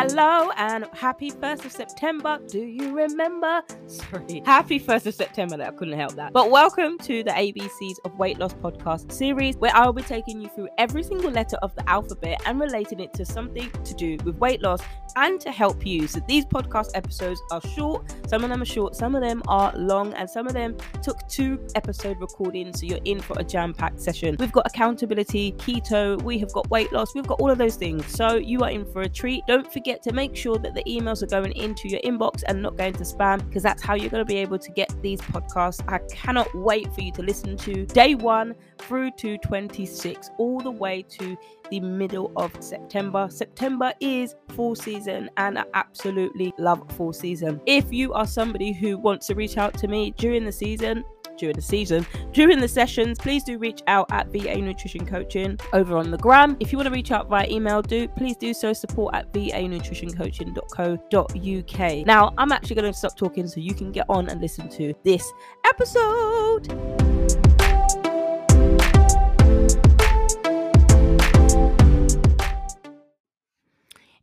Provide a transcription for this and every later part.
Hello and happy 1st of September. Do you remember? Sorry. Happy 1st of September. That I couldn't help that. But welcome to the ABCs of Weight Loss podcast series where I will be taking you through every single letter of the alphabet and relating it to something to do with weight loss and to help you. So these podcast episodes are short. Some of them are short, some of them are long, and some of them took two episode recordings. So you're in for a jam packed session. We've got accountability, keto, we have got weight loss, we've got all of those things. So you are in for a treat. Don't forget to make sure that the emails are going into your inbox and not going to spam because that's how you're going to be able to get these podcasts. I cannot wait for you to listen to day one through to 26, all the way to the middle of September. September is fall season, and I absolutely love fall season. If you are somebody who wants to reach out to me during the season, during the season. During the sessions, please do reach out at VA Nutrition Coaching over on the gram. If you want to reach out via email, do please do so. Support at VA Nutrition vanutritioncoaching.co.uk. Now, I'm actually going to stop talking so you can get on and listen to this episode.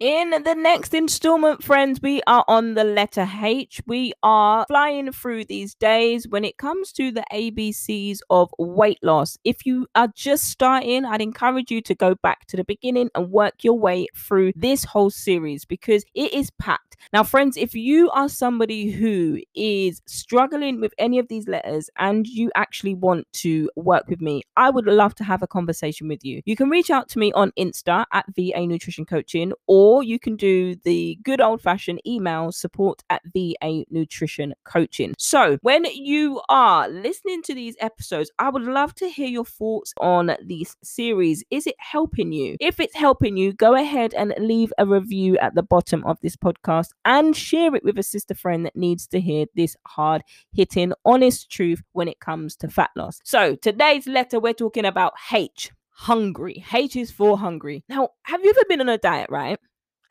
In the next installment, friends, we are on the letter H. We are flying through these days when it comes to the ABCs of weight loss. If you are just starting, I'd encourage you to go back to the beginning and work your way through this whole series because it is packed. Now, friends, if you are somebody who is struggling with any of these letters and you actually want to work with me, I would love to have a conversation with you. You can reach out to me on Insta at VA Nutrition Coaching or or you can do the good old fashioned email support at VA Nutrition Coaching. So, when you are listening to these episodes, I would love to hear your thoughts on this series. Is it helping you? If it's helping you, go ahead and leave a review at the bottom of this podcast and share it with a sister friend that needs to hear this hard hitting, honest truth when it comes to fat loss. So, today's letter, we're talking about H hungry. H is for hungry. Now, have you ever been on a diet, right?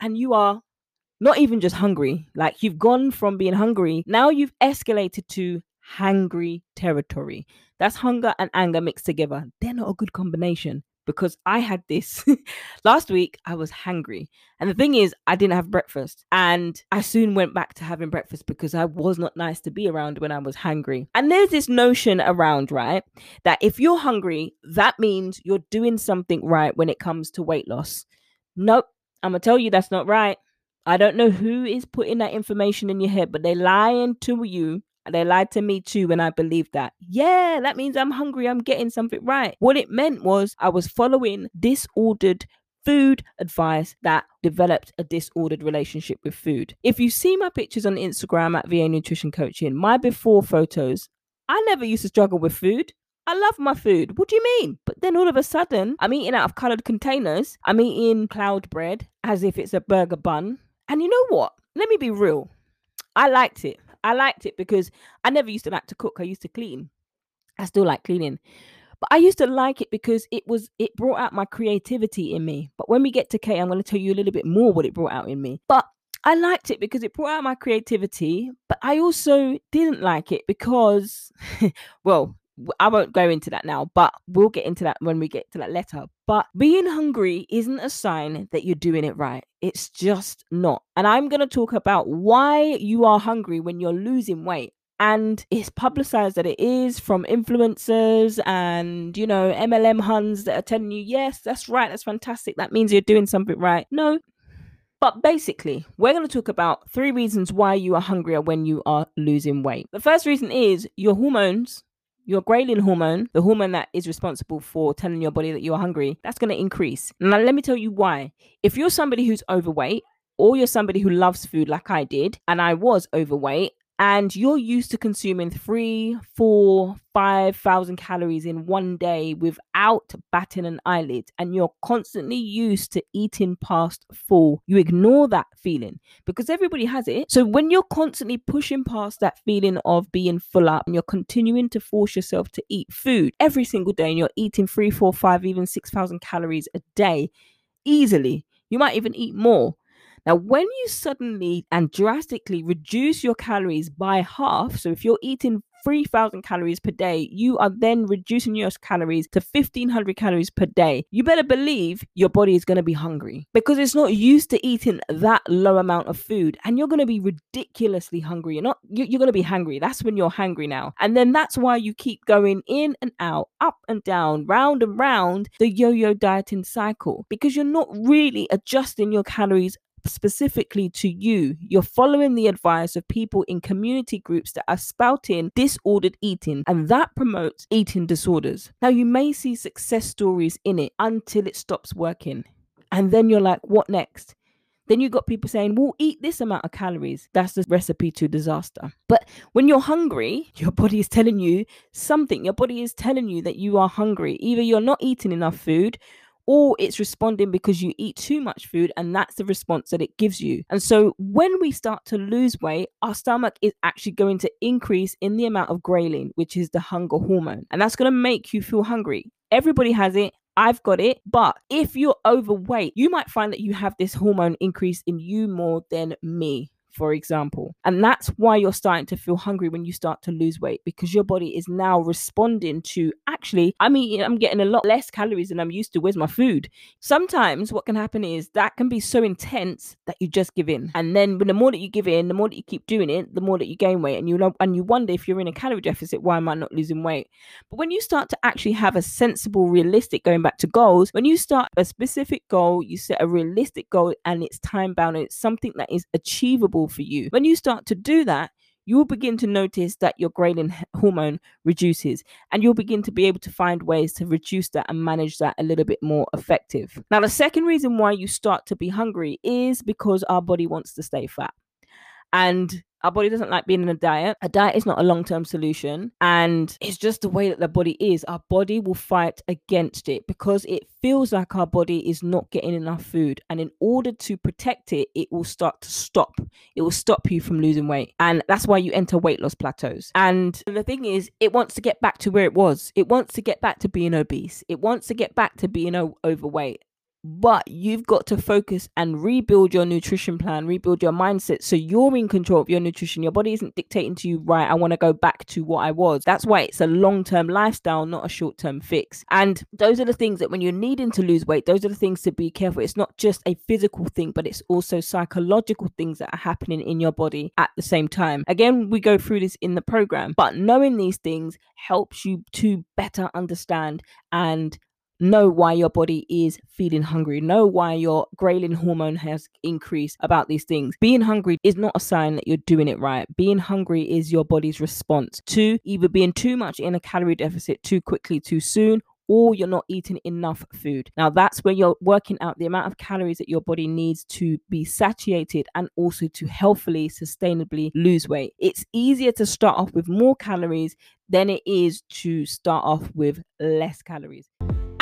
And you are not even just hungry, like you've gone from being hungry, now you've escalated to hangry territory. That's hunger and anger mixed together. They're not a good combination because I had this last week. I was hangry. And the thing is, I didn't have breakfast. And I soon went back to having breakfast because I was not nice to be around when I was hangry. And there's this notion around, right, that if you're hungry, that means you're doing something right when it comes to weight loss. Nope, I'm gonna tell you that's not right. I don't know who is putting that information in your head, but they're lying to you. They lied to me too when I believed that. Yeah, that means I'm hungry. I'm getting something right. What it meant was I was following disordered food advice that developed a disordered relationship with food. If you see my pictures on Instagram at VA Nutrition Coaching, my before photos, I never used to struggle with food. I love my food. What do you mean? But then all of a sudden, I'm eating out of colored containers. I'm eating cloud bread as if it's a burger bun. And you know what? Let me be real. I liked it. I liked it because I never used to like to cook. I used to clean. I still like cleaning. But I used to like it because it was it brought out my creativity in me. But when we get to K, I'm going to tell you a little bit more what it brought out in me. But I liked it because it brought out my creativity, but I also didn't like it because, well, I won't go into that now, but we'll get into that when we get to that letter. But being hungry isn't a sign that you're doing it right. It's just not. And I'm going to talk about why you are hungry when you're losing weight. And it's publicized that it is from influencers and, you know, MLM huns that are telling you, yes, that's right, that's fantastic. That means you're doing something right. No, but basically, we're going to talk about three reasons why you are hungrier when you are losing weight. The first reason is your hormones your ghrelin hormone, the hormone that is responsible for telling your body that you're hungry, that's going to increase. Now, let me tell you why. If you're somebody who's overweight, or you're somebody who loves food like I did, and I was overweight, and you're used to consuming three, four, five thousand calories in one day without batting an eyelid, and you're constantly used to eating past full, you ignore that feeling because everybody has it. So when you're constantly pushing past that feeling of being full up and you're continuing to force yourself to eat food every single day, and you're eating three, four, five, even six thousand calories a day easily, you might even eat more now, when you suddenly and drastically reduce your calories by half, so if you're eating 3000 calories per day, you are then reducing your calories to 1500 calories per day. You better believe your body is going to be hungry because it's not used to eating that low amount of food and you're going to be ridiculously hungry. You're not you're going to be hungry. That's when you're hungry now. And then that's why you keep going in and out, up and down, round and round the yo-yo dieting cycle because you're not really adjusting your calories specifically to you. You're following the advice of people in community groups that are spouting disordered eating, and that promotes eating disorders. Now, you may see success stories in it until it stops working. And then you're like, what next? Then you got people saying, well, eat this amount of calories. That's the recipe to disaster. But when you're hungry, your body is telling you something. Your body is telling you that you are hungry. Either you're not eating enough food or it's responding because you eat too much food and that's the response that it gives you. And so when we start to lose weight, our stomach is actually going to increase in the amount of ghrelin, which is the hunger hormone, and that's going to make you feel hungry. Everybody has it. I've got it. But if you're overweight, you might find that you have this hormone increase in you more than me for example. And that's why you're starting to feel hungry when you start to lose weight because your body is now responding to actually, I mean, I'm getting a lot less calories than I'm used to. Where's my food? Sometimes what can happen is that can be so intense that you just give in. And then when the more that you give in, the more that you keep doing it, the more that you gain weight. And you and you wonder if you're in a calorie deficit, why am I not losing weight? But when you start to actually have a sensible, realistic, going back to goals, when you start a specific goal, you set a realistic goal and it's time bound it's something that is achievable for you. When you start to do that, you will begin to notice that your ghrelin hormone reduces and you'll begin to be able to find ways to reduce that and manage that a little bit more effective. Now, the second reason why you start to be hungry is because our body wants to stay fat. And our body doesn't like being in a diet. A diet is not a long term solution. And it's just the way that the body is. Our body will fight against it because it feels like our body is not getting enough food. And in order to protect it, it will start to stop. It will stop you from losing weight. And that's why you enter weight loss plateaus. And the thing is, it wants to get back to where it was. It wants to get back to being obese. It wants to get back to being overweight but you've got to focus and rebuild your nutrition plan, rebuild your mindset so you're in control of your nutrition. Your body isn't dictating to you, right? I want to go back to what I was. That's why it's a long term lifestyle, not a short term fix. And those are the things that when you're needing to lose weight, those are the things to be careful. It's not just a physical thing, but it's also psychological things that are happening in your body at the same time. Again, we go through this in the program, but knowing these things helps you to better understand and know why your body is feeling hungry know why your ghrelin hormone has increased about these things being hungry is not a sign that you're doing it right being hungry is your body's response to either being too much in a calorie deficit too quickly too soon or you're not eating enough food. Now, that's where you're working out the amount of calories that your body needs to be satiated and also to healthily, sustainably lose weight. It's easier to start off with more calories than it is to start off with less calories.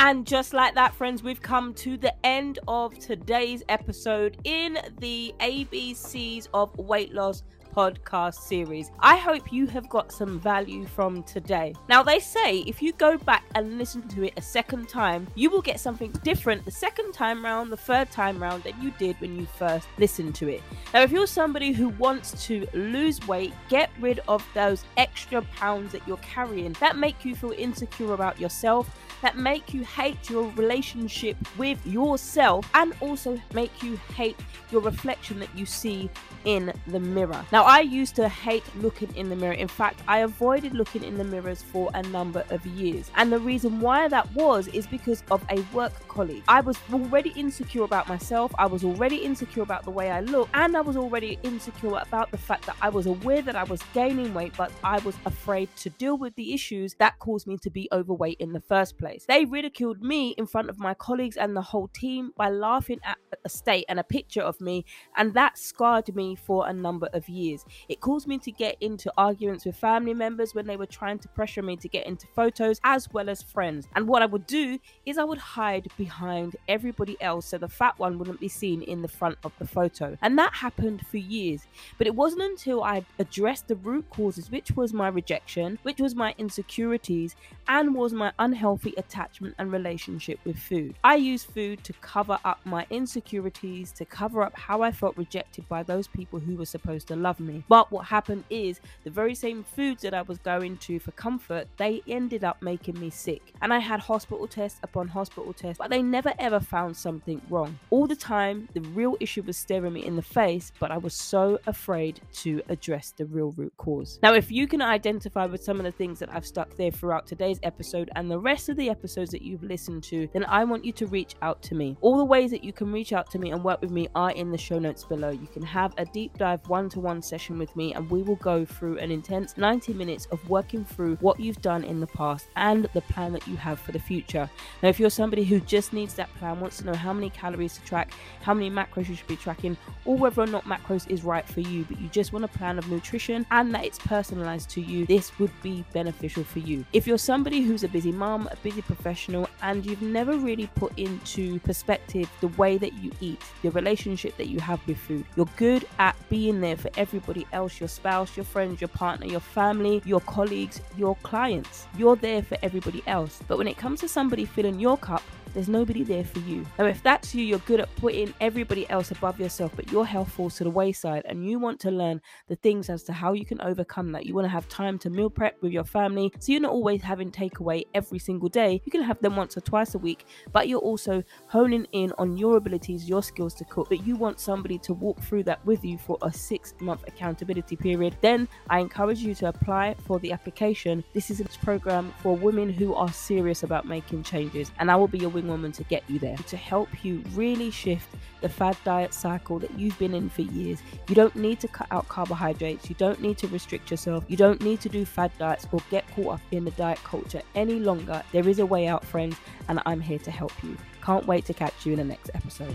And just like that, friends, we've come to the end of today's episode in the ABCs of weight loss podcast series. I hope you have got some value from today. Now, they say if you go back and listen to it a second time, you will get something different the second time round, the third time round than you did when you first listened to it. Now, if you're somebody who wants to lose weight, get rid of those extra pounds that you're carrying that make you feel insecure about yourself, that make you hate your relationship with yourself, and also make you hate your reflection that you see in the mirror. Now, I used to hate looking in the mirror. In fact, I avoided looking in the mirrors for a number of years. And the reason why that was is because of a work colleague. I was already insecure about myself, I was already insecure about the way I look, and I was already insecure about the fact that I was aware that I was gaining weight, but I was afraid to deal with the issues that caused me to be overweight in the first place. They ridiculed me in front of my colleagues and the whole team by laughing at a state and a picture of me, and that scarred me for a number of years. It caused me to get into arguments with family members when they were trying to pressure me to get into photos, as well as friends. And what I would do is I would hide behind everybody else so the fat one wouldn't be seen in the front of the photo. And that happened for years. But it wasn't until I addressed the root causes, which was my rejection, which was my insecurities, and was my unhealthy attachment and relationship with food. I used food to cover up my insecurities, to cover up how I felt rejected by those people who were supposed to love me me. But what happened is the very same foods that I was going to for comfort, they ended up making me sick. And I had hospital tests upon hospital tests, but they never ever found something wrong. All the time, the real issue was staring me in the face, but I was so afraid to address the real root cause. Now, if you can identify with some of the things that I've stuck there throughout today's episode and the rest of the episodes that you've listened to, then I want you to reach out to me. All the ways that you can reach out to me and work with me are in the show notes below. You can have a deep dive one to one session with me, and we will go through an intense 90 minutes of working through what you've done in the past and the plan that you have for the future. Now, if you're somebody who just needs that plan, wants to know how many calories to track, how many macros you should be tracking, or whether or not macros is right for you, but you just want a plan of nutrition and that it's personalized to you, this would be beneficial for you. If you're somebody who's a busy mom, a busy professional, and you've never really put into perspective the way that you eat, the relationship that you have with food, you're good at being there for everybody else your spouse, your friends, your partner, your family, your colleagues, your clients. You're there for everybody else. But when it comes to somebody filling your cup, there's nobody there for you. Now, if that's you, you're good at putting everybody else above yourself, but your health falls to the wayside and you want to learn the things as to how you can overcome that. You want to have time to meal prep with your family, so you're not always having takeaway every single day. You can have them once or twice a week, but you're also honing in on your abilities, your skills to cook, but you want somebody to walk through that with you for a six month accountability period. Then I encourage you to apply for the application. This is a program for women who are serious about making changes, and I will be your woman to get you there, to help you really shift the fad diet cycle that you've been in for years. You don't need to cut out carbohydrates, you don't need to restrict yourself, you don't need to do fad diets or get caught up in the diet culture any longer. There is a way out, friends, and I'm here to help you. Can't wait to catch you in the next episode.